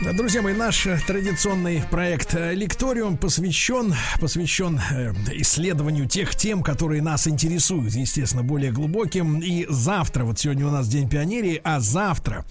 Друзья мои, наш традиционный проект «Лекториум» посвящен, посвящен э, исследованию тех тем, которые нас интересуют, естественно, более глубоким. И завтра, вот сегодня у нас День пионерии, а завтра,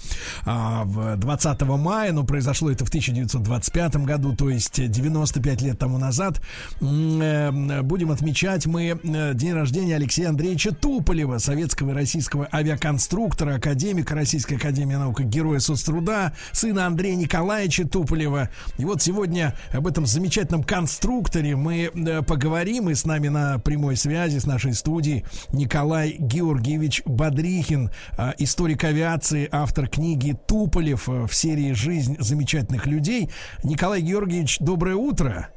а, в 20 мая, ну, произошло это в 1925 году, то есть 95 лет тому назад, э, будем отмечать мы э, день рождения Алексея Андреевича Туполева, советского и российского авиаконструктора, академика Российской Академии Наук, героя соцтруда, сына Андрея Николаевича Николаевича Туполева. И вот сегодня об этом замечательном конструкторе мы э, поговорим. И с нами на прямой связи с нашей студией Николай Георгиевич Бодрихин, э, историк авиации, автор книги «Туполев» в серии «Жизнь замечательных людей». Николай Георгиевич, доброе утро.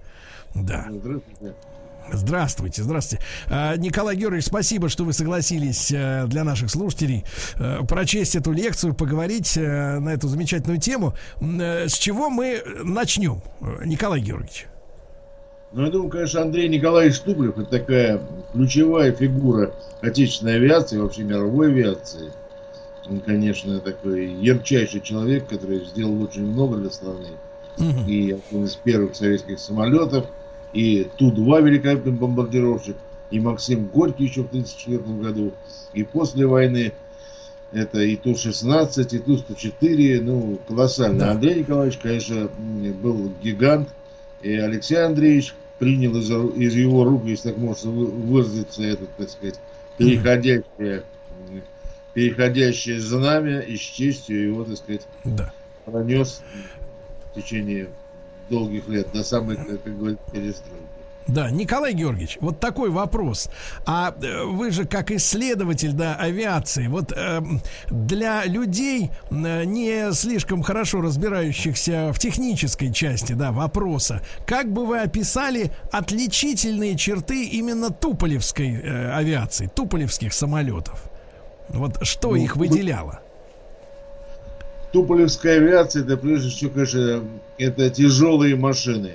Да. Здравствуйте, здравствуйте. А, Николай Георгиевич, спасибо, что вы согласились э, для наших слушателей э, прочесть эту лекцию, поговорить э, на эту замечательную тему. С чего мы начнем, Николай Георгиевич? Ну, я думаю, конечно, Андрей Николаевич Туплев это такая ключевая фигура отечественной авиации, вообще мировой авиации. Он, конечно, такой ярчайший человек, который сделал очень много для страны. Угу. И один из первых советских самолетов – и Ту-2 великолепный бомбардировщик, и Максим Горький еще в 1934 году, и после войны это и Ту-16, и Ту-104, ну, колоссально. Да. Андрей Николаевич, конечно, был гигант, и Алексей Андреевич принял из, из его рук, если так можно выразиться, это, так сказать, переходящее, переходящее знамя, и с честью его, так сказать, да. пронес в течение долгих лет, до самой, как говорится, перестройки. Да, Николай Георгиевич, вот такой вопрос. А э, вы же как исследователь да, авиации, вот э, для людей, э, не слишком хорошо разбирающихся в технической части да, вопроса, как бы вы описали отличительные черты именно туполевской э, авиации, туполевских самолетов? Вот что ну, их выделяло? Туполевская авиация, это прежде всего, конечно, это тяжелые машины.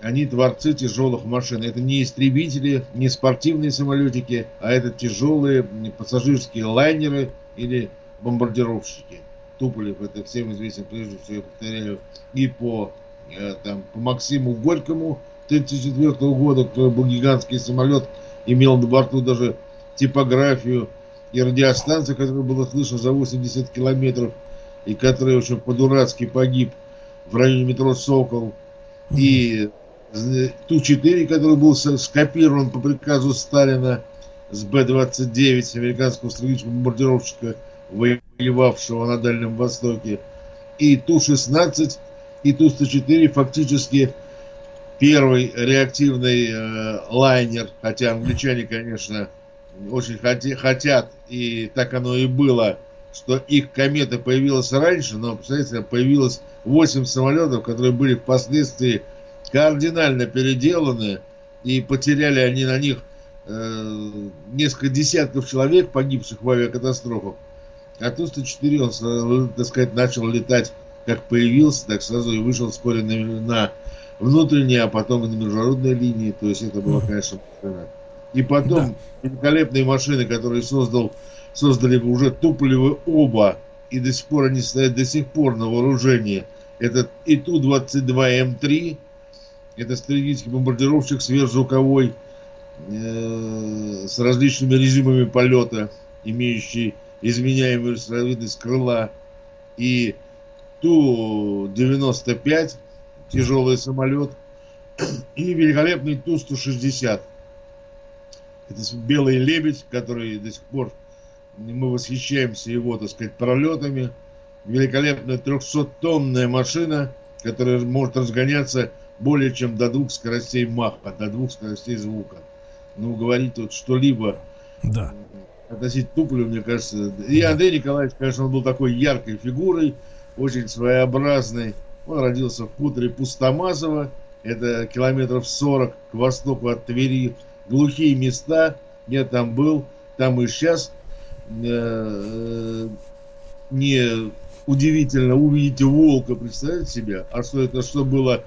Они творцы тяжелых машин. Это не истребители, не спортивные самолетики, а это тяжелые пассажирские лайнеры или бомбардировщики. Туполев, это всем известен, прежде всего, я повторяю, и по, э, там, по Максиму Горькому 1934 года, который был гигантский самолет, имел на борту даже типографию и радиостанцию, которая была слышна за 80 километров – и который, общем, по-дурацки погиб в районе метро Сокол, и Ту-4, который был скопирован по приказу Сталина с Б-29, американского стратегического бомбардировщика, воевавшего на Дальнем Востоке, и Ту-16, и Ту-104 фактически первый реактивный э, лайнер, хотя англичане, конечно, очень хоти, хотят, и так оно и было, что их комета появилась раньше, но, представляете, появилось 8 самолетов, которые были впоследствии кардинально переделаны, и потеряли они на них э, несколько десятков человек, погибших в авиакатастрофах. А Ту-104, он, так сказать, начал летать, как появился, так сразу и вышел вскоре на, на внутренние, а потом и на международные линии. То есть это было, конечно, И потом да. великолепные машины, которые создал создали уже Туполевы оба, и до сих пор они стоят до сих пор на вооружении. Это и Ту-22М3, это стратегический бомбардировщик сверхзвуковой э, с различными режимами полета, имеющий изменяемую разновидность крыла, и Ту-95, тяжелый самолет, и великолепный Ту-160. Это белый лебедь, который до сих пор мы восхищаемся его, так сказать, пролетами. Великолепная 300-тонная машина, которая может разгоняться более чем до двух скоростей маха, до двух скоростей звука. Ну, говорить тут что-либо да. относить Туполю, мне кажется. И. Андрей Николаевич, конечно, он был такой яркой фигурой, очень своеобразной. Он родился в хуторе Пустомазово, это километров 40 к востоку от Твери. Глухие места, я там был, там и сейчас Э, не удивительно увидите волка, представить себе, а что это, что было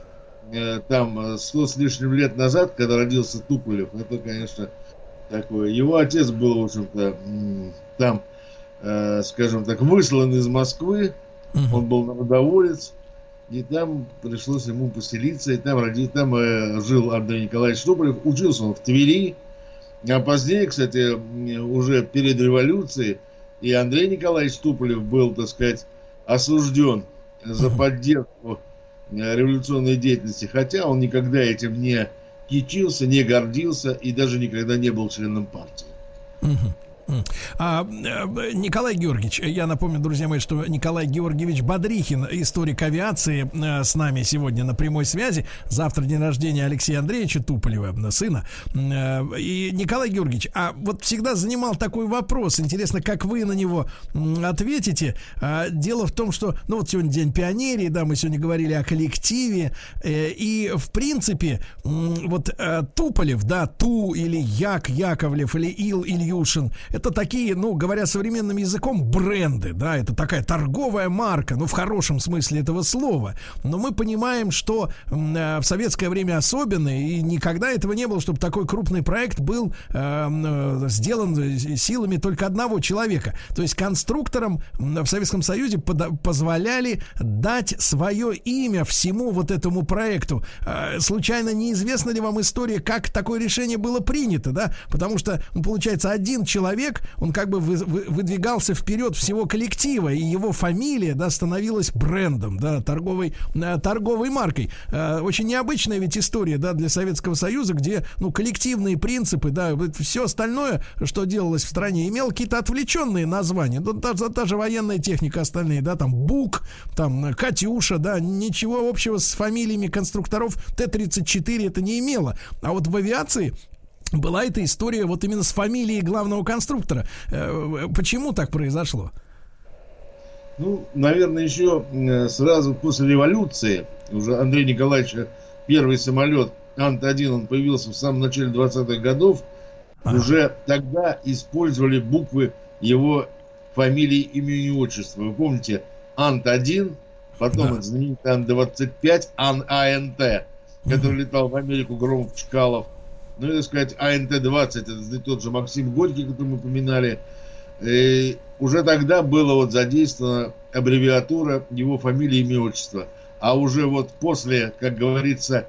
э, там сто с лишним лет назад, когда родился Туполев, это, конечно, такое. Его отец был, в общем-то, там, э, скажем так, выслан из Москвы, он был народоволец, и там пришлось ему поселиться, и там, ради, там э, жил Андрей Николаевич Туполев, учился он в Твери, а позднее, кстати, уже перед революцией, и Андрей Николаевич Туполев был, так сказать, осужден за поддержку э, революционной деятельности, хотя он никогда этим не кичился, не гордился и даже никогда не был членом партии. А, э, Николай Георгиевич, я напомню, друзья мои, что Николай Георгиевич Бодрихин, историк авиации, э, с нами сегодня на прямой связи. Завтра день рождения Алексея Андреевича Туполева, сына. Э, и Николай Георгиевич, а вот всегда занимал такой вопрос. Интересно, как вы на него ответите. А, дело в том, что, ну вот сегодня День пионерии, да, мы сегодня говорили о коллективе. И, в принципе, вот Туполев, да, Ту или Як Яковлев или Ил Ильюшин, это такие, ну, говоря современным языком, бренды, да, это такая торговая марка, ну, в хорошем смысле этого слова. Но мы понимаем, что э, в советское время особенно, и никогда этого не было, чтобы такой крупный проект был эм, э, сделан силами только одного человека. То есть конструкторам в Советском Союзе позволяли дать свое имя всему вот этому проекту. Э, случайно неизвестна ли вам история, как такое решение было принято, да? Потому что, ну, получается, один человек человек, он как бы вы, вы, выдвигался вперед всего коллектива, и его фамилия, да, становилась брендом, да, торговой, э, торговой маркой. Э, очень необычная ведь история, да, для Советского Союза, где, ну, коллективные принципы, да, все остальное, что делалось в стране, имело какие-то отвлеченные названия, ну, та, та же военная техника остальные, да, там, БУК, там, Катюша, да, ничего общего с фамилиями конструкторов Т-34 это не имело. А вот в авиации была эта история вот именно с фамилией главного конструктора. Э, почему так произошло? Ну, наверное, еще э, сразу после революции, уже Андрей Николаевич, первый самолет Ант-1, он появился в самом начале 20-х годов, ага. уже тогда использовали буквы его фамилии, имени и отчества. Вы помните, Ант-1, потом да. знаменитый Ан-25, Ан-АНТ, который летал в Америку, Громов, Чкалов – ну, так сказать, АНТ-20, это тот же Максим Горький, который мы упоминали, и уже тогда было вот задействована аббревиатура его фамилии, имя, отчества. А уже вот после, как говорится,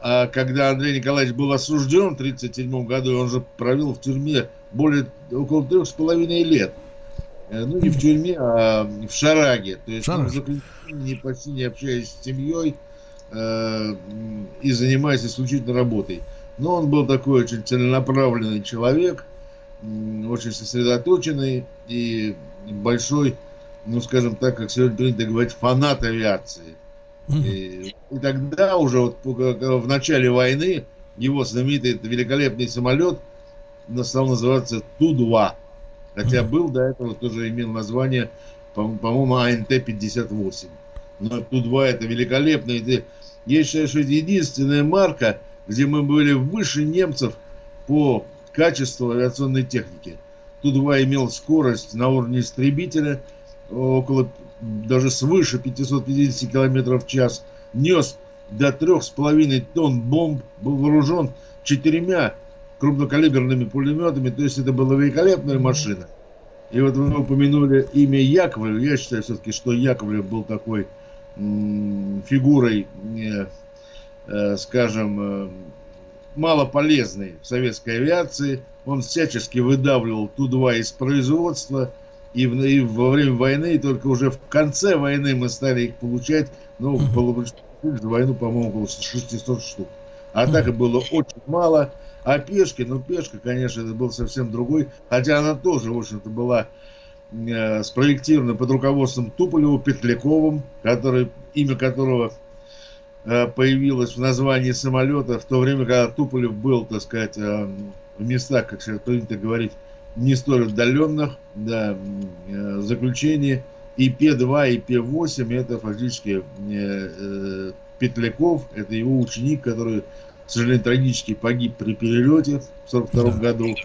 а, когда Андрей Николаевич был осужден в 1937 году, он же провел в тюрьме более около трех с половиной лет. Э, ну, не в тюрьме, а в Шараге. То есть он заключение, почти не общаясь с семьей э, и занимаясь исключительно работой. Но он был такой очень целенаправленный человек, очень сосредоточенный и большой, ну скажем так, как сегодня принято говорить, фанат авиации. И, и тогда уже вот в начале войны его знаменитый великолепный самолет стал называться Ту-2. Хотя был до этого тоже имел название, по-моему, АНТ-58. Но Ту-2 это великолепно. Я считаю, что это единственная марка, где мы были выше немцев по качеству авиационной техники. Ту-2 имел скорость на уровне истребителя, около даже свыше 550 км в час, нес до 3,5 тонн бомб, был вооружен четырьмя крупнокалиберными пулеметами, то есть это была великолепная машина. И вот вы упомянули имя Яковлев, я считаю все-таки, что Яковлев был такой фигурой э, скажем, э, мало полезный в советской авиации. Он всячески выдавливал Ту-2 из производства. И, в, и во время войны, и только уже в конце войны мы стали их получать. Ну, было войну, по-моему, около 600 штук. А так и было очень мало. А пешки, ну, пешка, конечно, это был совсем другой. Хотя она тоже, в общем-то, была э, спроектирована под руководством Туполева Петляковым, который, имя которого Э, появилась в названии самолета в то время, когда Туполев был, так сказать, э, в местах, как сейчас принято говорить, не столь отдаленных, да, э, заключении. И Пе-2, и Пе-8 это фактически Петляков, это его ученик, который, к сожалению, трагически погиб при перелете в 1942 да. году.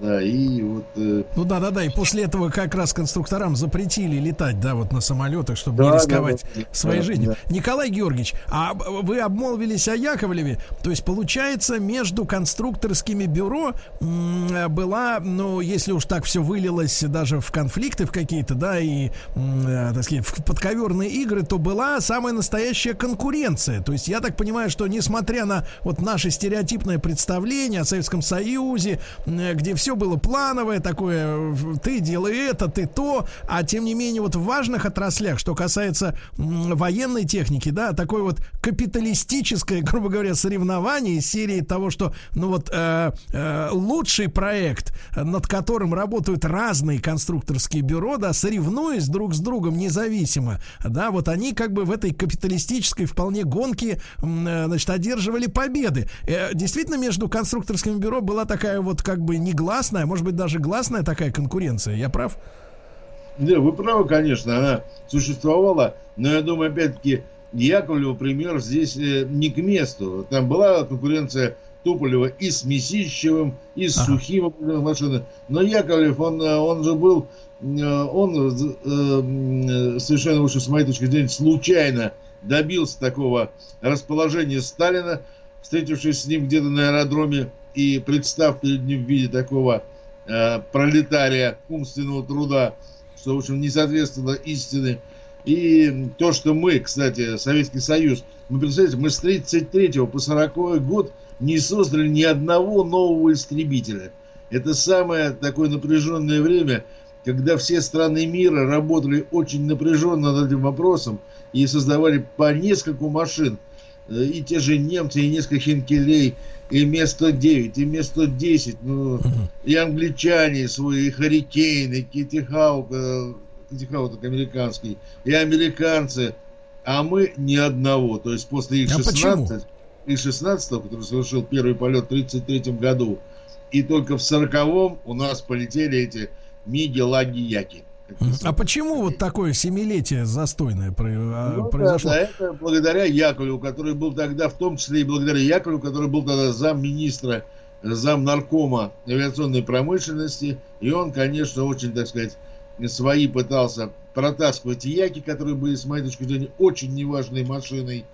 Да, и вот... Э... Ну да, да, да, и после этого как раз конструкторам запретили летать, да, вот на самолетах, чтобы да, не рисковать да, да, своей да, жизнью. Да. Николай Георгиевич, а вы обмолвились о Яковлеве, то есть получается между конструкторскими бюро была, ну, если уж так все вылилось даже в конфликты в какие-то, да, и, э, так сказать, в подковерные игры, то была самая настоящая конкуренция. То есть я так понимаю, что несмотря на вот наше стереотипное представление о Советском Союзе, где все было плановое такое, ты делай это, ты то, а тем не менее вот в важных отраслях, что касается военной техники, да, такое вот капиталистическое, грубо говоря, соревнование из серии того, что, ну вот, э, э, лучший проект, над которым работают разные конструкторские бюро, да, соревнуясь друг с другом независимо, да, вот они как бы в этой капиталистической вполне гонке, э, значит, одерживали победы. Э, действительно, между конструкторскими бюро была такая вот как бы негласная, может быть, даже гласная такая конкуренция. Я прав? Да, вы правы, конечно, она существовала, но я думаю, опять-таки, Яковлев пример здесь э, не к месту. Там была конкуренция Туполева и с Месищевым, и с ага. Сухим машины. Но Яковлев, он, он же был, он совершенно, выше, с моей точки зрения, случайно добился такого расположения Сталина, встретившись с ним где-то на аэродроме и представ перед ним в виде такого э, пролетария умственного труда, что, в общем, не соответствовало истине. И то, что мы, кстати, Советский Союз, мы, представляете, мы с 33 по 40 год не создали ни одного нового истребителя. Это самое такое напряженное время, когда все страны мира работали очень напряженно над этим вопросом и создавали по нескольку машин. Э, и те же немцы, и несколько хинкелей, и Ме-109, и Ме-110, ну, и англичане свои, и Харикейн, и Китти Хаук, э, Китти Хаук американский, и американцы, а мы ни одного. То есть после их 16, а их 16 который совершил первый полет в 1933 году, и только в 40-м у нас полетели эти Миги, Лаги, Яки. А почему вот такое семилетие застойное а, ну, произошло? Да, это благодаря Яковлеву, который был тогда, в том числе и благодаря Яковлеву, который был тогда замминистра, зам наркома авиационной промышленности. И он, конечно, очень, так сказать, свои пытался протаскивать яки, которые были, с моей точки зрения, очень неважной машиной.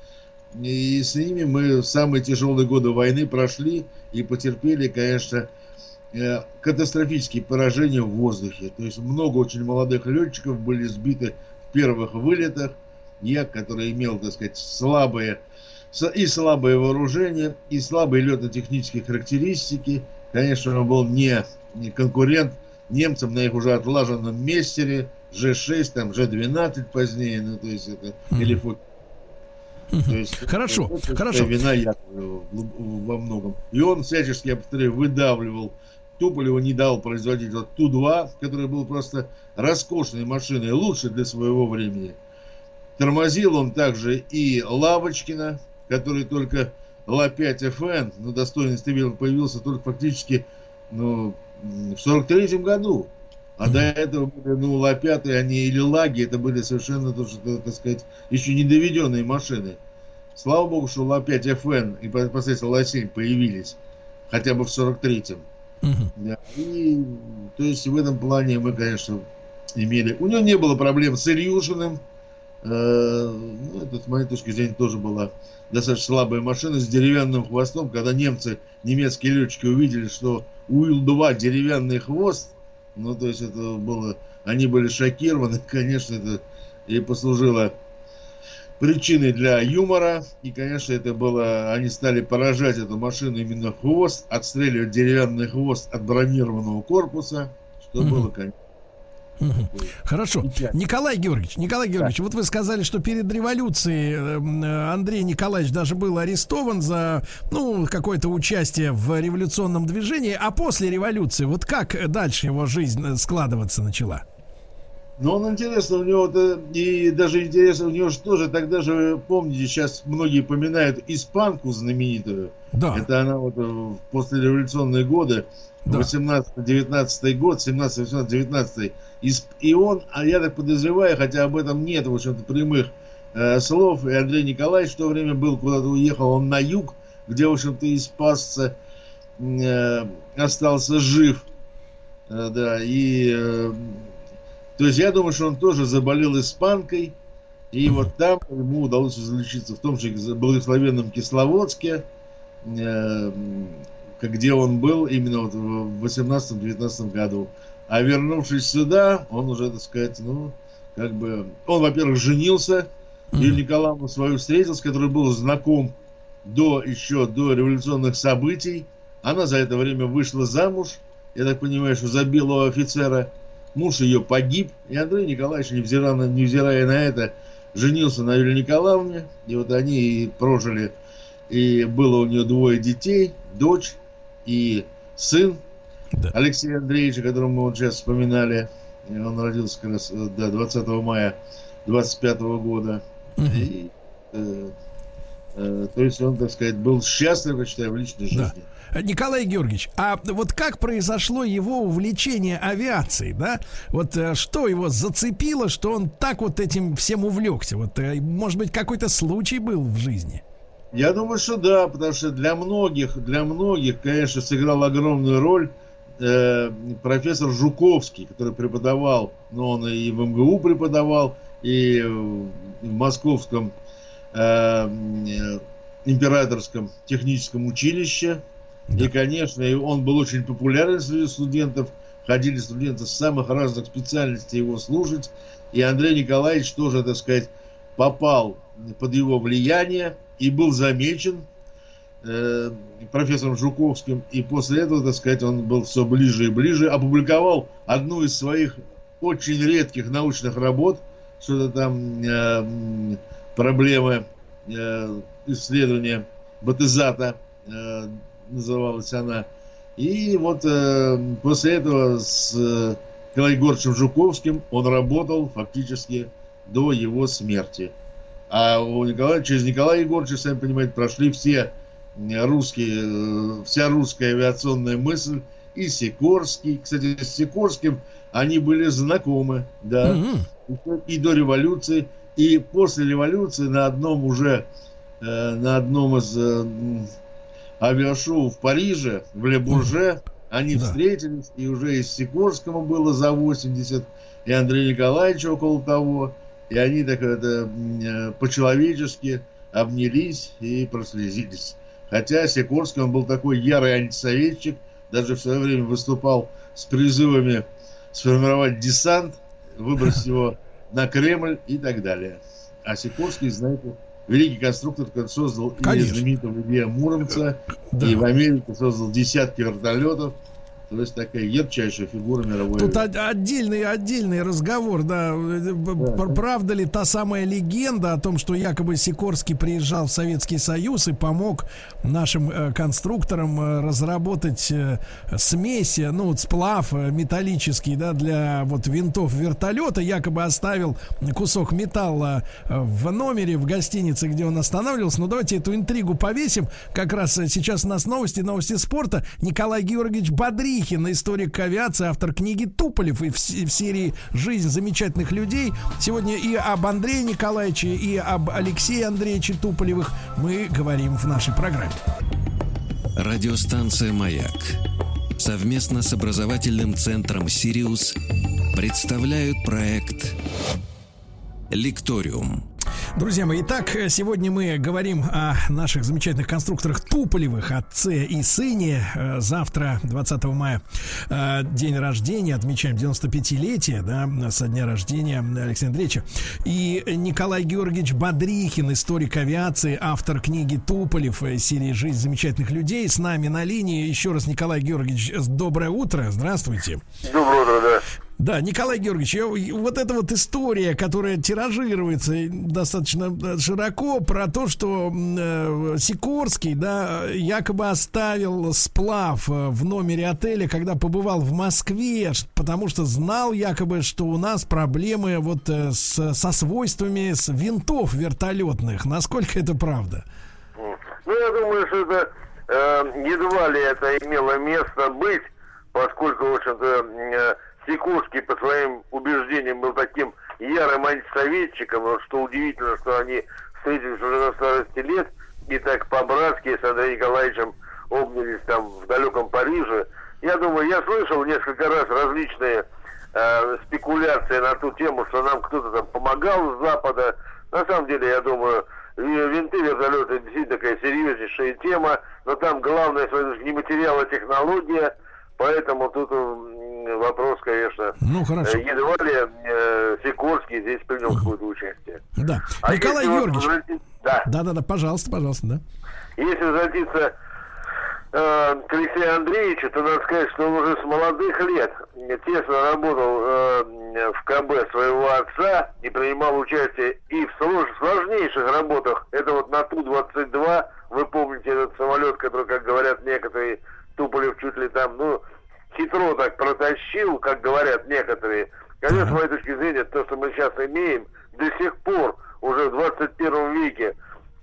И с ними мы самые тяжелые годы войны прошли и потерпели, конечно, катастрофические поражения в воздухе. То есть много очень молодых летчиков были сбиты в первых вылетах. Я, который имел, так сказать, слабые и слабое вооружение, и слабые летно-технические характеристики. Конечно, он был не, конкурент немцам на их уже отлаженном местере, Ж6, там, Ж12 позднее, ну, то есть это, mm-hmm. или то есть, хорошо, это, хорошо. Вина Якова во многом. И он всячески, я повторяю, выдавливал Туполеву не дал производить вот Ту-2, который был просто роскошной машиной, лучше для своего времени. Тормозил он также и Лавочкина, который только Ла-5ФН на достойный стабильно появился только фактически ну, в 43 году. А до этого были, ну, Ла-5, они или Лаги, это были совершенно, так сказать, еще не доведенные машины. Слава богу, что Ла-5ФН и последствия Ла-7 появились хотя бы в 43-м. Да, и, то есть в этом плане мы, конечно, имели... У него не было проблем с Ильюшиным. Э, ну, это, с моей точки зрения, тоже была достаточно слабая машина с деревянным хвостом. Когда немцы, немецкие летчики увидели, что у Ил-2 деревянный хвост, ну, то есть это было... Они были шокированы, конечно, это и послужило причиной для юмора. И, конечно, это было... Они стали поражать эту машину именно хвост, отстреливать деревянный хвост от бронированного корпуса, что mm-hmm. было, конечно, Хорошо. Николай Георгиевич, Николай Георгиевич, да. вот вы сказали, что перед революцией эм, Андрей Николаевич даже был арестован за, ну, какое-то участие в революционном движении, а после революции, вот как дальше его жизнь э, складываться начала? Но он интересно, у него -то, и даже интересно, у него же тоже тогда же, помните, сейчас многие поминают испанку знаменитую. Да. Это она вот в послереволюционные годы, да. 18-19 год, 17, 18, 19 и, и он, а я так подозреваю, хотя об этом нет, в общем-то, прямых э, слов, и Андрей Николаевич в то время был, куда-то уехал, он на юг, где, в общем-то, и спасся, э, остался жив. Э, да, и... Э, то есть я думаю, что он тоже заболел испанкой, и вот там ему удалось излечиться в том же благословенном Кисловодске, э, где он был именно вот в 18-19 году. А вернувшись сюда, он уже, так сказать, ну, как бы... Он, во-первых, женился, Юлия Николаевна свою встретил, с которой был знаком до еще до революционных событий. Она за это время вышла замуж, я так понимаю, что за белого офицера. Муж ее погиб, и Андрей Николаевич, невзирая на, невзирая на это, женился на Юлии Николаевне, и вот они и прожили, и было у нее двое детей, дочь и сын да. Алексея Андреевича, которого мы вот сейчас вспоминали. Он родился как раз да, 20 мая 25 года. Угу. И, э, э, то есть он, так сказать, был счастлив, я считаю, в личной жизни. Да. Николай Георгиевич, а вот как произошло его увлечение авиацией, да? Вот э, что его зацепило, что он так вот этим всем увлекся? Вот, э, может быть, какой-то случай был в жизни? Я думаю, что да, потому что для многих, для многих, конечно, сыграл огромную роль э, профессор Жуковский, который преподавал, ну, он и в МГУ преподавал, и в Московском э, императорском техническом училище да. И, конечно, он был очень популярен среди студентов. Ходили студенты с самых разных специальностей его слушать. И Андрей Николаевич тоже, так сказать, попал под его влияние и был замечен э, профессором Жуковским. И после этого, так сказать, он был все ближе и ближе. Опубликовал одну из своих очень редких научных работ, что-то там э, проблемы э, исследования батизата э, называлась она. И вот э, после этого с э, Николаем Жуковским он работал фактически до его смерти. А у Николая, через Николая Егоровича, сами понимаете, прошли все русские, э, вся русская авиационная мысль, и Сикорский. Кстати, с Сикорским они были знакомы, да, mm-hmm. и до революции, и после революции на одном уже, э, на одном из э, авиашоу в Париже, в Ле-Бурже. Они да. встретились, и уже из Сикорского было за 80, и Андрей Николаевич около того. И они так это э, по-человечески обнялись и прослезились. Хотя Сикорский, он был такой ярый антисоветчик, даже в свое время выступал с призывами сформировать десант, выбросить его на Кремль и так далее. А Сикорский, знаете, великий конструктор, который создал Конечно. и знаменитого Илья Муромца, да. и в Америке создал десятки вертолетов. То есть такая ярчайшая фигура мировой. Тут отдельный, отдельный разговор, да. да. Правда ли та самая легенда о том, что якобы Сикорский приезжал в Советский Союз и помог нашим э, конструкторам э, разработать э, смеси, ну вот сплав металлический, да, для вот винтов вертолета, якобы оставил кусок металла в номере в гостинице, где он останавливался. Но давайте эту интригу повесим. Как раз сейчас у нас новости, новости спорта. Николай Георгиевич Бодри Малихин, историк авиации, автор книги Туполев и в, в серии «Жизнь замечательных людей». Сегодня и об Андрее Николаевиче, и об Алексее Андреевиче Туполевых мы говорим в нашей программе. Радиостанция «Маяк» совместно с образовательным центром «Сириус» представляют проект «Лекториум». Друзья мои, итак, сегодня мы говорим о наших замечательных конструкторах Туполевых, отце и сыне. Э, завтра, 20 мая, э, день рождения, отмечаем 95-летие, да, со дня рождения Алексея Андреевича. И Николай Георгиевич Бодрихин, историк авиации, автор книги Туполев, э, серии «Жизнь замечательных людей», с нами на линии. Еще раз, Николай Георгиевич, доброе утро, здравствуйте. Доброе утро, да. Да, Николай Георгиевич, вот эта вот история, которая тиражируется достаточно э, широко про то, что э, Сикорский, да, якобы оставил сплав э, в номере отеля, когда побывал в Москве, потому что знал якобы, что у нас проблемы вот э, с, со свойствами с винтов вертолетных. Насколько это правда? Ну, я думаю, что это э, едва ли это имело место быть, поскольку, в общем-то, э, Сикорский по своим убеждениям был таким ярым антисоветчиком, что удивительно, что они встретились уже на старости лет и так по-братски с Андреем Николаевичем обнялись там в далеком Париже. я думаю, я слышал несколько раз различные э, спекуляции на ту тему, что нам кто-то там помогал с Запада. На самом деле, я думаю, винты вертолеты действительно такая серьезнейшая тема, но там главное, не материал, а технология, поэтому тут вопрос, конечно, ну, хорошо. едва ли э, Сикорский здесь принял какое-то участие. Да. А Николай Георгиевич. Вот, да. да, да, да, пожалуйста, пожалуйста, да. Если возвратиться э, к Алексею Андреевичу, то надо сказать, что он уже с молодых лет тесно работал э, в КБ своего отца и принимал участие и в слож, сложнейших работах. Это вот на Ту-22, вы помните этот самолет, который, как говорят некоторые, Туполев чуть ли там, ну, хитро так протащил, как говорят некоторые. Конечно, с моей точки зрения, то, что мы сейчас имеем, до сих пор, уже в 21 веке,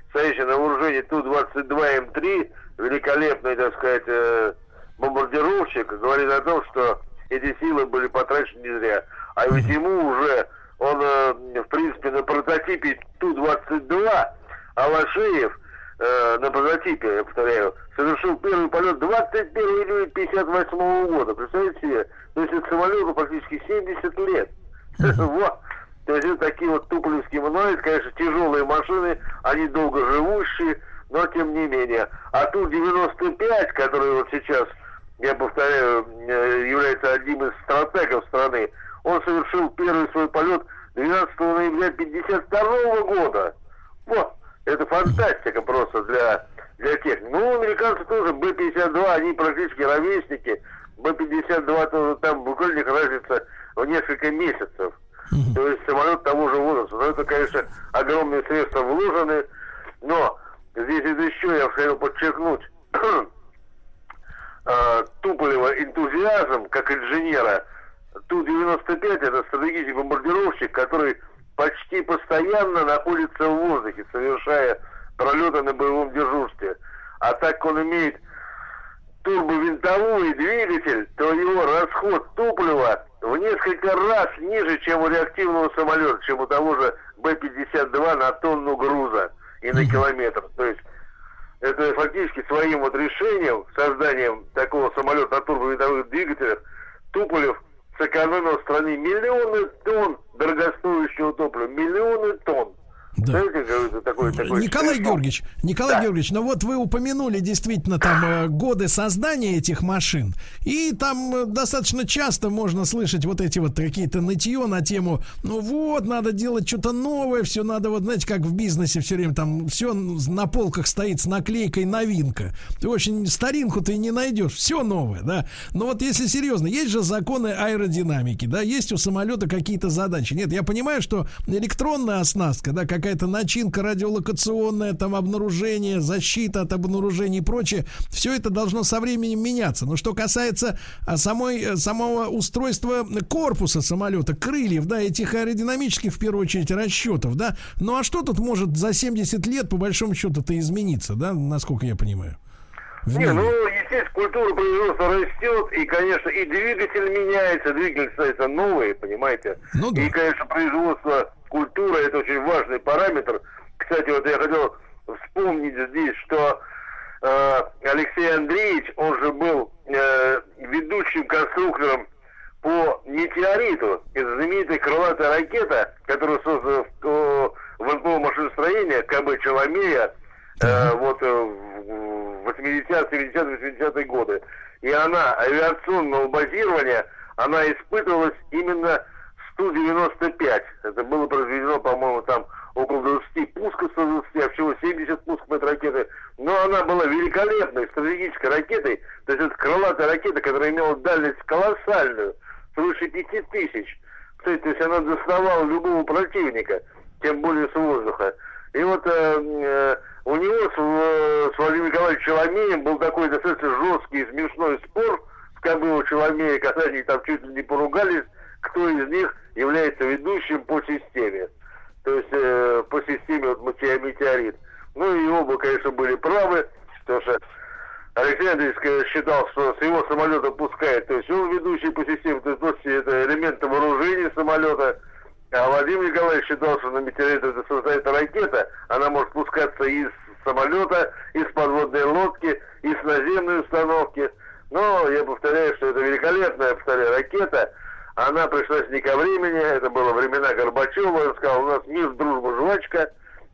стоящий на вооружении Ту-22М3, великолепный, так сказать, э, бомбардировщик, говорит о том, что эти силы были потрачены не зря. А ведь ему уже, он, э, в принципе, на прототипе Ту-22, Алашеев э, на прототипе, я повторяю, совершил первый полет 21 июля 58 года. Представляете себе? То есть это самолету практически 70 лет. Вот. То есть это такие вот туполевские моноиды, конечно, тяжелые машины, они долго живущие, но тем не менее. А Ту-95, который вот сейчас, я повторяю, э, является одним из стратегов страны, он совершил первый свой полет 12 ноября 52 года. Вот, это фантастика просто для, для тех. Ну, американцы тоже, Б-52, они практически ровесники. Б-52 тоже там буквально разница в несколько месяцев. То есть самолет того же возраста. Но это, конечно, огромные средства вложены. Но здесь это еще я хотел подчеркнуть э, Туполева энтузиазм как инженера. Ту-95 это стратегический бомбардировщик, который почти постоянно находится в воздухе, совершая пролеты на боевом дежурстве. А так как он имеет турбовинтовой двигатель, то его расход топлива в несколько раз ниже, чем у реактивного самолета, чем у того же Б-52 на тонну груза и на километр. То есть это фактически своим вот решением, созданием такого самолета на турбовинтовых двигателях, Туполев сэкономил стране миллионы тонн дорогостоящего топлива, миллионы тонн. Да. Знаете, такой, такой Николай смешно. Георгиевич, Николай да. Георгиевич, ну вот вы упомянули действительно там э, годы создания этих машин, и там э, достаточно часто можно слышать вот эти вот какие-то нытье на тему, ну вот, надо делать что-то новое, все надо, вот знаете, как в бизнесе все время там все на полках стоит с наклейкой новинка. Ты очень старинку ты не найдешь, все новое, да. Но вот если серьезно, есть же законы аэродинамики, да, есть у самолета какие-то задачи. Нет, я понимаю, что электронная оснастка, да, как какая-то начинка радиолокационная, там обнаружение, защита от обнаружений и прочее, все это должно со временем меняться. Но что касается а, самой, э, самого устройства корпуса самолета, крыльев, да, этих аэродинамических, в первую очередь, расчетов, да, ну а что тут может за 70 лет, по большому счету-то измениться, да, насколько я понимаю? Не, ну, естественно, культура производства растет, и, конечно, и двигатель меняется, двигатель становится новый, понимаете? Ну, да. И, конечно, производство культура это очень важный параметр. Кстати, вот я хотел вспомнить здесь, что э, Алексей Андреевич, он же был э, ведущим конструктором по метеориту. Это знаменитая крылатая ракета, которую создала в, в НПО машиностроения КБ Челомея э, вот э, в 80-е, 70-80-е годы. И она авиационного базирования, она испытывалась именно Ту-95. Это было произведено, по-моему, там около 20 пусков 120, а всего 70 пусков этой ракеты. Но она была великолепной стратегической ракетой. То есть это крылатая ракета, которая имела дальность колоссальную, свыше 5000. Кстати, то есть она доставала любого противника, тем более с воздуха. И вот э, э, у него с, э, с Владимиром Николаевичем Челомеем был такой достаточно жесткий и смешной спор в Кобылу Челомея, когда они там чуть ли не поругались, кто из них является ведущим по системе. То есть э, по системе вот метеорит. Ну и оба, конечно, были правы, потому что Алексей считал, что с его самолета пускает, то есть он ведущий по системе, то есть это элементы вооружения самолета, а Владимир Николаевич считал, что на метеорит это создает ракета, она может спускаться из самолета, из подводной лодки, из наземной установки. Но я повторяю, что это великолепная, повторяю, ракета. Она пришлась не ко времени, это было времена Горбачева. Он сказал, у нас мир, дружба, жвачка,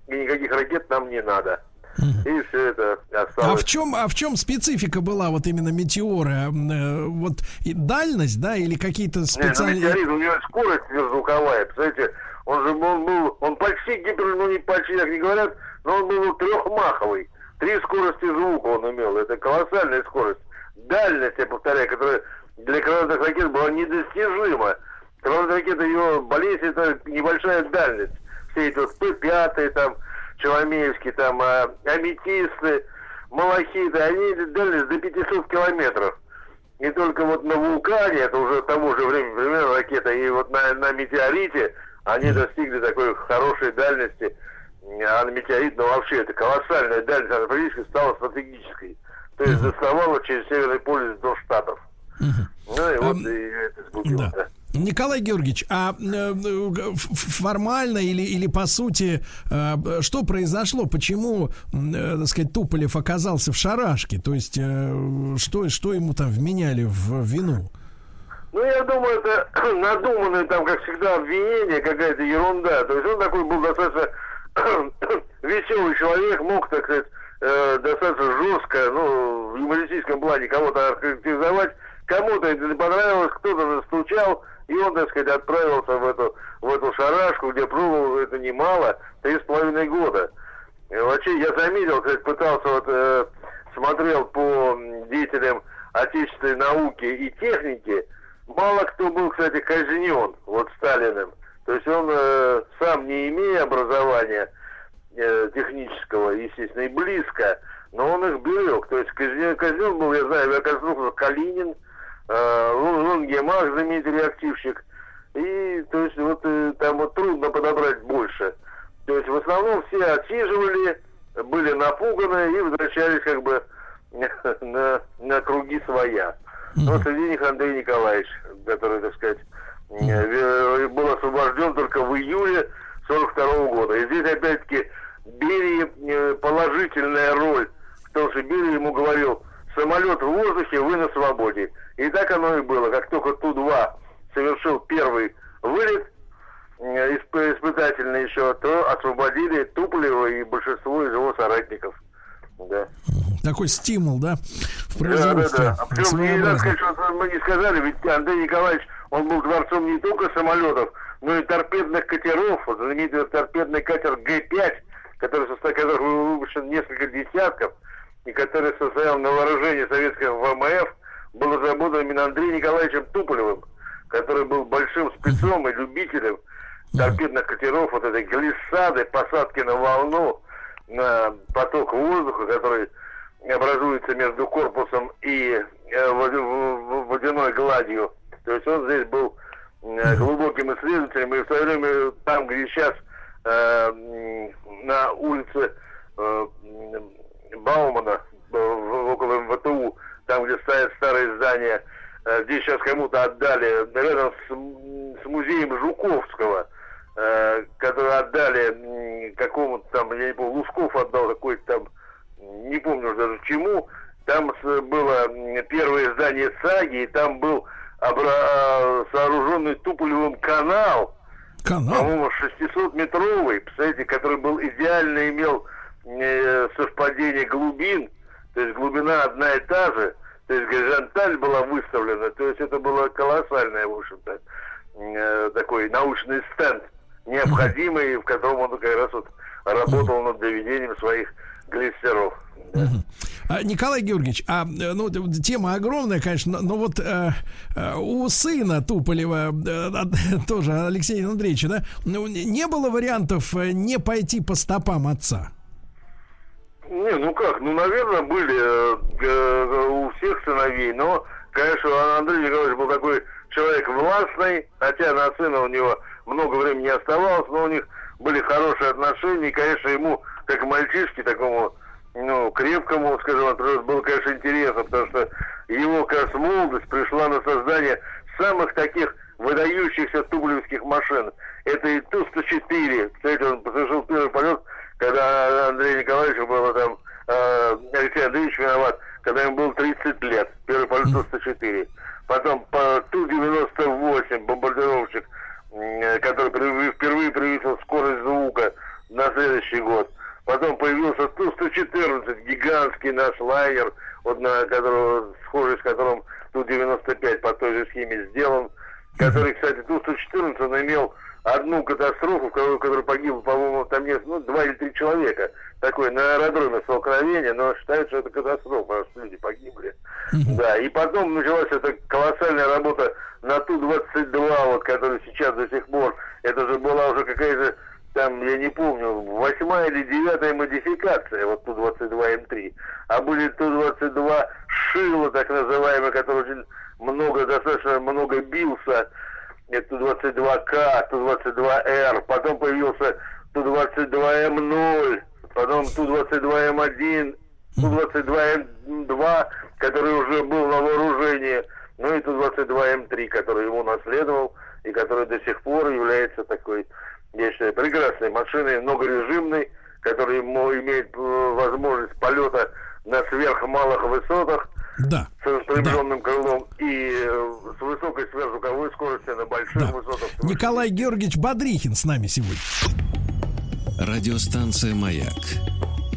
и никаких ракет нам не надо. И все это осталось. А в чем, а в чем специфика была вот именно метеора? Э, вот и дальность, да, или какие-то специальные... Нет, ну, метеорит, у него скорость сверхзвуковая, представляете, он же он был, он почти гипер, ну не почти, так не говорят, но он был трехмаховый. Три скорости звука он имел, это колоссальная скорость. Дальность, я повторяю, которая для крылатых ракет была недостижима. Крылатая ракета, ее болезнь, это небольшая дальность. Все эти вот П-5, там, Челомеевский, там, а, аметисты, малахиты, они дальность до 500 километров. И только вот на вулкане, это уже того же времени, примерно ракета, и вот на, на метеорите они достигли такой хорошей дальности. А на метеорит, ну вообще, это колоссальная дальность, она практически стала стратегической. То есть доставала через Северный полюс до Штатов. Ну и вот и это сбудилось, да. Николай Георгиевич, а э, формально или, или по сути, э, что произошло? Почему, э, так сказать, Туполев оказался в шарашке? То есть, что, что ему там вменяли в вину? Ну, я думаю, это надуманное там, как всегда, обвинение, какая-то ерунда. То есть он такой был достаточно веселый человек, мог, так сказать, достаточно жестко, ну, в юмористическом плане кого-то охарактеризовать. Кому-то это не понравилось, кто-то настучал, и он, так сказать, отправился в эту, в эту шарашку, где пробовал это немало, три с половиной года. И вообще, я заметил, кстати, пытался вот, э, смотрел по деятелям отечественной науки и техники, мало кто был, кстати, казнен вот Сталиным. То есть он э, сам не имея образования э, технического, естественно, и близко, но он их берег. То есть казнен, казнен был, я знаю, авиаконструктор Калинин, э, Лунгемах, знаменитый реактивщик. И, то есть, вот э, там вот трудно подобрать больше. То есть, в основном все отсиживали, были напуганы и возвращались как бы на, на круги своя. Но среди них Андрей Николаевич, который, так сказать, э, был освобожден только в июле 42 -го года. И здесь, опять-таки, Берии э, положительная роль, потому что Берия ему говорил, самолет в воздухе, вы на свободе. И так оно и было. Как только Ту-2 совершил первый вылет, э, исп испытательный еще, то освободили Туполева и большинство из его соратников. Да. Такой стимул, да, в производстве. Да, да, да. А причем, не надо сказать, что мы не сказали, ведь Андрей Николаевич, он был творцом не только самолетов, но и торпедных катеров. Знаменитый торпедный катер Г-5, который которых выпущен несколько десятков, и который состоял на вооружении советского ВМФ, был разработан именно Андреем Николаевичем Туполевым, который был большим спецом и любителем торпедных катеров, вот этой глиссады, посадки на волну, на поток воздуха, который образуется между корпусом и э, водяной гладью. То есть он здесь был э, глубоким исследователем, и в свое время там, где сейчас э, на улице э, Баумана, э, около МВТУ, там, где стоят старые здания, э, здесь сейчас кому-то отдали, рядом с, с музеем Жуковского, э, который отдали какому-то там, я не помню, Лусков отдал какой-то там, не помню даже чему, там было первое здание САГИ, и там был обра- сооруженный Туполевым канал, канал? по-моему, 600-метровый, представляете, который был идеально имел э, совпадение глубин, то есть глубина одна и та же, то есть горизонталь была выставлена, то есть это было колоссальное, в общем-то, э, такой научный стенд, необходимый, в котором он как раз вот работал над доведением своих глиссеров. Да. А, Николай Георгиевич, а ну тема огромная, конечно, но вот э, э у сына Туполева, э, тоже Алексея Андреевича, да, ну, не было вариантов э, не пойти по стопам отца? Не, ну как, ну, наверное, были э, э, у всех сыновей, но, конечно, Андрей Николаевич был такой человек властный, хотя на сына у него много времени оставалось, но у них были хорошие отношения, и, конечно, ему, как мальчишке, такому, ну, крепкому, скажем, было, конечно, интересно, потому что его, раз, молодость пришла на создание самых таких выдающихся тублевских машин. Это и Ту-104, кстати, он совершил первый полет когда Андрей Николаевич было там, э, Алексей Андреевич виноват, когда ему было 30 лет. Первый полет тестировщик, который впервые превысил скорость звука на следующий год. Потом появился Ту-114, гигантский наш лайнер, вот на которого, схожий с которым Ту-95 по той же схеме сделан, который, кстати, Ту-114 он имел одну катастрофу, в которой погибло, по-моему, там нет, ну, два или три человека. Такое на аэродроме столкновение, но считают, что это катастрофа, потому что люди погибли. Да, и потом началась эта колоссальная работа на Ту-22, вот, который сейчас до сих пор, это же была уже какая-то там, я не помню, восьмая или девятая модификация, вот Ту-22М3. А были Ту-22 Шило, так называемый, который очень много, достаточно много бился. Это Ту-22К, Ту-22Р. Потом появился Ту-22М0, потом Ту-22М1, Ту-22М2, который уже был на вооружении. Ну и Ту-22М3, который ему наследовал и который до сих пор является такой я считаю, прекрасной машиной, многорежимной, которая имеет э, возможность полета на сверхмалых высотах да. с распрямленным да. крылом и э, с высокой сверхзвуковой скоростью на больших да. высотах. Николай Георгиевич Бодрихин с нами сегодня. Радиостанция «Маяк»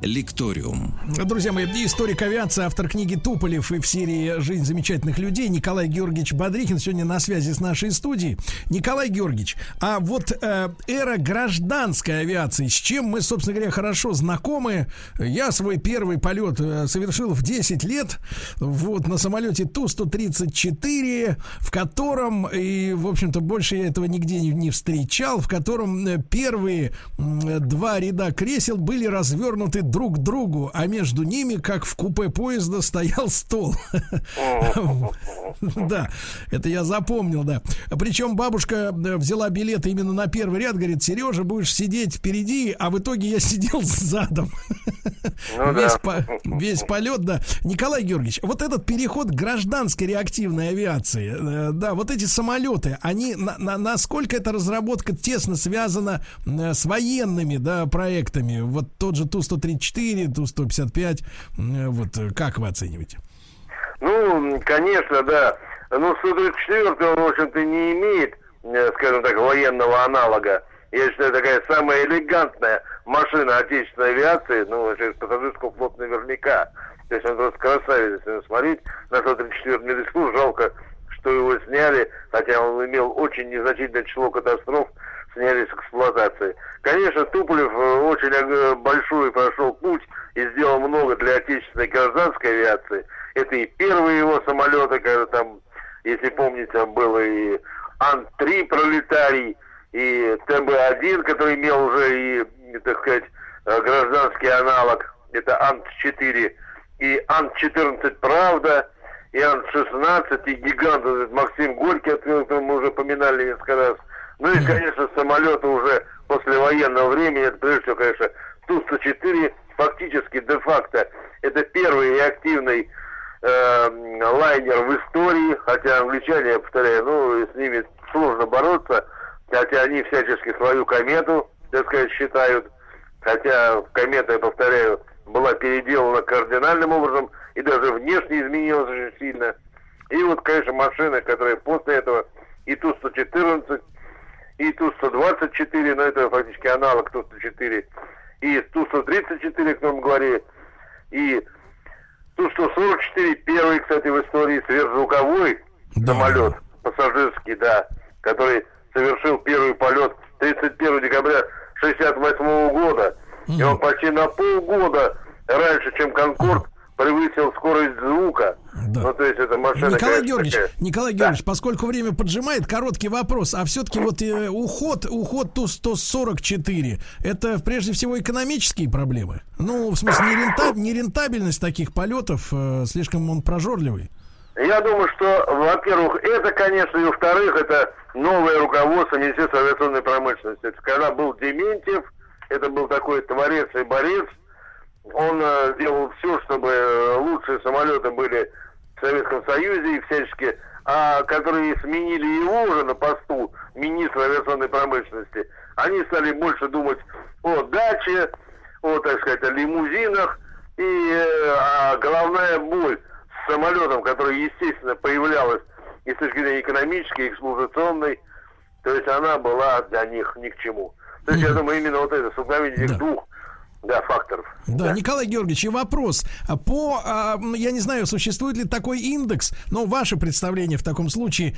Лекториум. Друзья мои, историк авиации, автор книги Туполев и в серии «Жизнь замечательных людей» Николай Георгиевич Бодрихин сегодня на связи с нашей студией. Николай Георгиевич, а вот э, эра гражданской авиации, с чем мы, собственно говоря, хорошо знакомы. Я свой первый полет э, совершил в 10 лет вот на самолете Ту-134, в котором, и, в общем-то, больше я этого нигде не, не встречал, в котором э, первые два ряда кресел были развернуты друг к другу, а между ними, как в купе поезда, стоял стол. Да, это я запомнил, да. Причем бабушка э, взяла билеты именно на первый ряд, говорит, Сережа, будешь сидеть впереди, а в итоге я сидел задом. Ну, весь, полет, да. Николай Георгиевич, вот этот переход гражданской реактивной авиации, э, да, вот эти самолеты, они, на, на, насколько эта разработка тесно связана э, с военными, да, проектами? Вот тот же Ту-134, Ту-155, вот как вы оцениваете? Ну, конечно, да. Ну, Су-34, он, в общем-то, не имеет, э, скажем так, военного аналога. Я считаю, такая самая элегантная машина отечественной авиации, ну, через пассажирского флота наверняка. То есть он просто красавец, если смотреть на Су-34. Мне до сих пор жалко, что его сняли, хотя он имел очень незначительное число катастроф, сняли с эксплуатации. Конечно, Туполев э, очень э, большой прошел путь и сделал много для отечественной гражданской авиации. Это и первые его самолеты, когда там, если помните, там было и Ан-3 пролетарий, и ТБ-1, который имел уже и, так сказать, э, гражданский аналог, это Ан-4, и Ан-14 «Правда», и Ан-16, и гигант этот Максим Горький, который мы уже поминали несколько раз. Ну и, конечно, самолеты уже после военного времени, это прежде всего, конечно, Ту-104, фактически, де-факто, это первый и активный э, лайнер в истории, хотя англичане, я повторяю, ну, с ними сложно бороться, хотя они всячески свою комету, так сказать, считают, хотя комета, я повторяю, была переделана кардинальным образом и даже внешне изменилась очень сильно. И вот, конечно, машины, которые после этого и Ту-114, и Ту-124, но это фактически аналог Ту-104, и Ту-134, как мы говорили, и Ту-144, первый, кстати, в истории сверхзвуковой да. самолет, пассажирский, да, который совершил первый полет 31 декабря 1968 года. И он почти на полгода раньше, чем Конкорд, превысил скорость звука. Да. Ну, то есть это машина... Николай Георгиевич, такая... Николай Георгиевич, да. поскольку время поджимает, короткий вопрос. А все-таки вот э, уход, уход Ту-144, это прежде всего экономические проблемы? Ну, в смысле, нерентаб... нерентабельность таких полетов, э, слишком он прожорливый? Я думаю, что, во-первых, это, конечно, и во-вторых, это новое руководство Министерства авиационной промышленности. Это когда был Дементьев, это был такой творец и борец, он э, делал все, чтобы э, лучшие самолеты были в Советском Союзе и всячески, а которые сменили его уже на посту министра авиационной промышленности, они стали больше думать о даче, о, так сказать, о лимузинах, И а головная боль с самолетом, которая, естественно, появлялась и с точки зрения экономической, и эксплуатационной, то есть она была для них ни к чему. То есть, я думаю, именно вот это столкновение этих да. двух да, факторов. Да, да, Николай Георгиевич, и вопрос. А по, а, я не знаю, существует ли такой индекс, но ваше представление в таком случае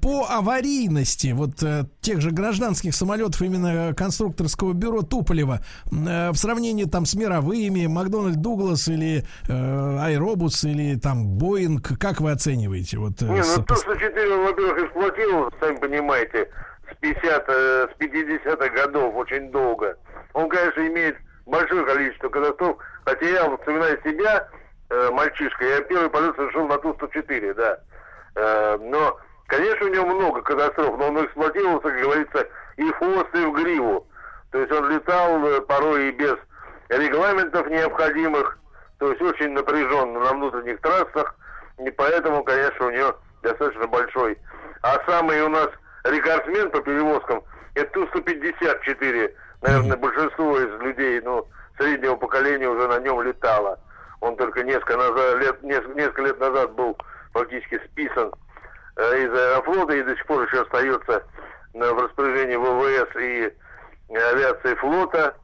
по аварийности вот э, тех же гражданских самолетов именно конструкторского бюро Туполева э, в сравнении там с мировыми, Макдональд Дуглас или э, Аэробус или там Боинг, как вы оцениваете? Вот, не, ну то, что 4, во-первых, эксплуатировал, сами понимаете, с 50 с 50-х годов очень долго. Он, конечно, имеет большое количество катастроф. Хотя я, вот, вспоминая себя, э, мальчишка, я первый полет совершил на Ту-104, да. Э, но, конечно, у него много катастроф, но он эксплуатировался, как говорится, и в хвост, и в гриву. То есть он летал э, порой и без регламентов необходимых, то есть очень напряженно на внутренних трассах, и поэтому, конечно, у него достаточно большой. А самый у нас рекордсмен по перевозкам это Ту-154 наверное, большинство из людей, ну, среднего поколения уже на нем летало. Он только несколько, назад, лет, несколько, несколько лет назад был фактически списан э, из аэрофлота и до сих пор еще остается э, в распоряжении ВВС и авиации флота.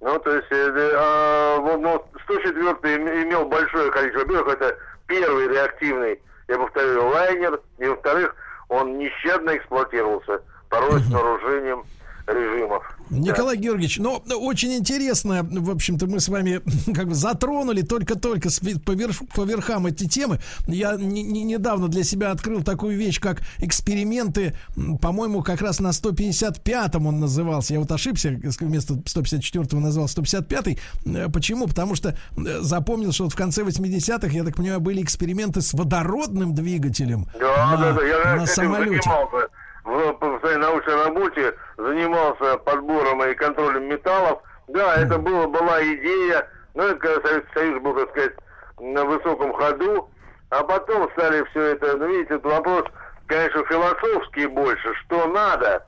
Ну, то есть, э, э, вот, ну, 104 имел большое количество. Во-первых, это первый реактивный, я повторю, лайнер. И, во-вторых, он нещадно эксплуатировался, порой с нарушением режимов. Николай да. Георгиевич, ну, очень интересно, в общем-то, мы с вами как бы затронули только-только по, верх, по верхам эти темы. Я не, не, недавно для себя открыл такую вещь, как эксперименты, по-моему, как раз на 155-м он назывался. Я вот ошибся, вместо 154-го назвал 155-й. Э, почему? Потому что э, запомнил, что вот в конце 80-х, я так понимаю, были эксперименты с водородным двигателем да, на, да, да. Я, на самолете. Занимался своей научной работе занимался подбором и контролем металлов. Да, это было, была идея, но это когда Советский Союз был, так сказать, на высоком ходу, а потом стали все это, ну, видите, это вопрос, конечно, философский больше, что надо.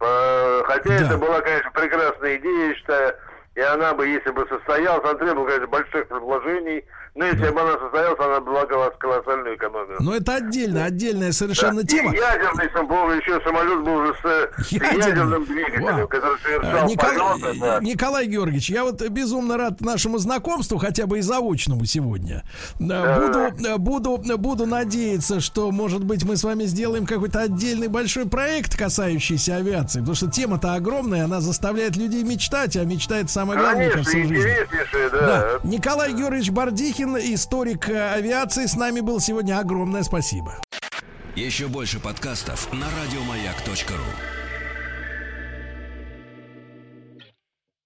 Э, хотя да. это была, конечно, прекрасная идея, я считаю, и она бы, если бы состоялась, она требовала, конечно, больших предложений, но если да. бы она состоялась, она была колоссальную экономию. Но это отдельно, отдельная совершенно да. тема. И ядерный был еще самолет был уже с ядерный. ядерным двигателем, Вау. который совершал Николай, полеты, да. Николай Георгиевич, я вот безумно рад нашему знакомству, хотя бы и заочному сегодня. Да, буду, да. буду, буду надеяться, что, может быть, мы с вами сделаем какой-то отдельный большой проект, касающийся авиации, потому что тема-то огромная, она заставляет людей мечтать, а мечтает самое главное Конечно, всю жизнь. Да. Да. Николай Георгиевич Бардихин Пушкин, историк э, авиации, с нами был сегодня. Огромное спасибо. Еще больше подкастов на радиомаяк.ру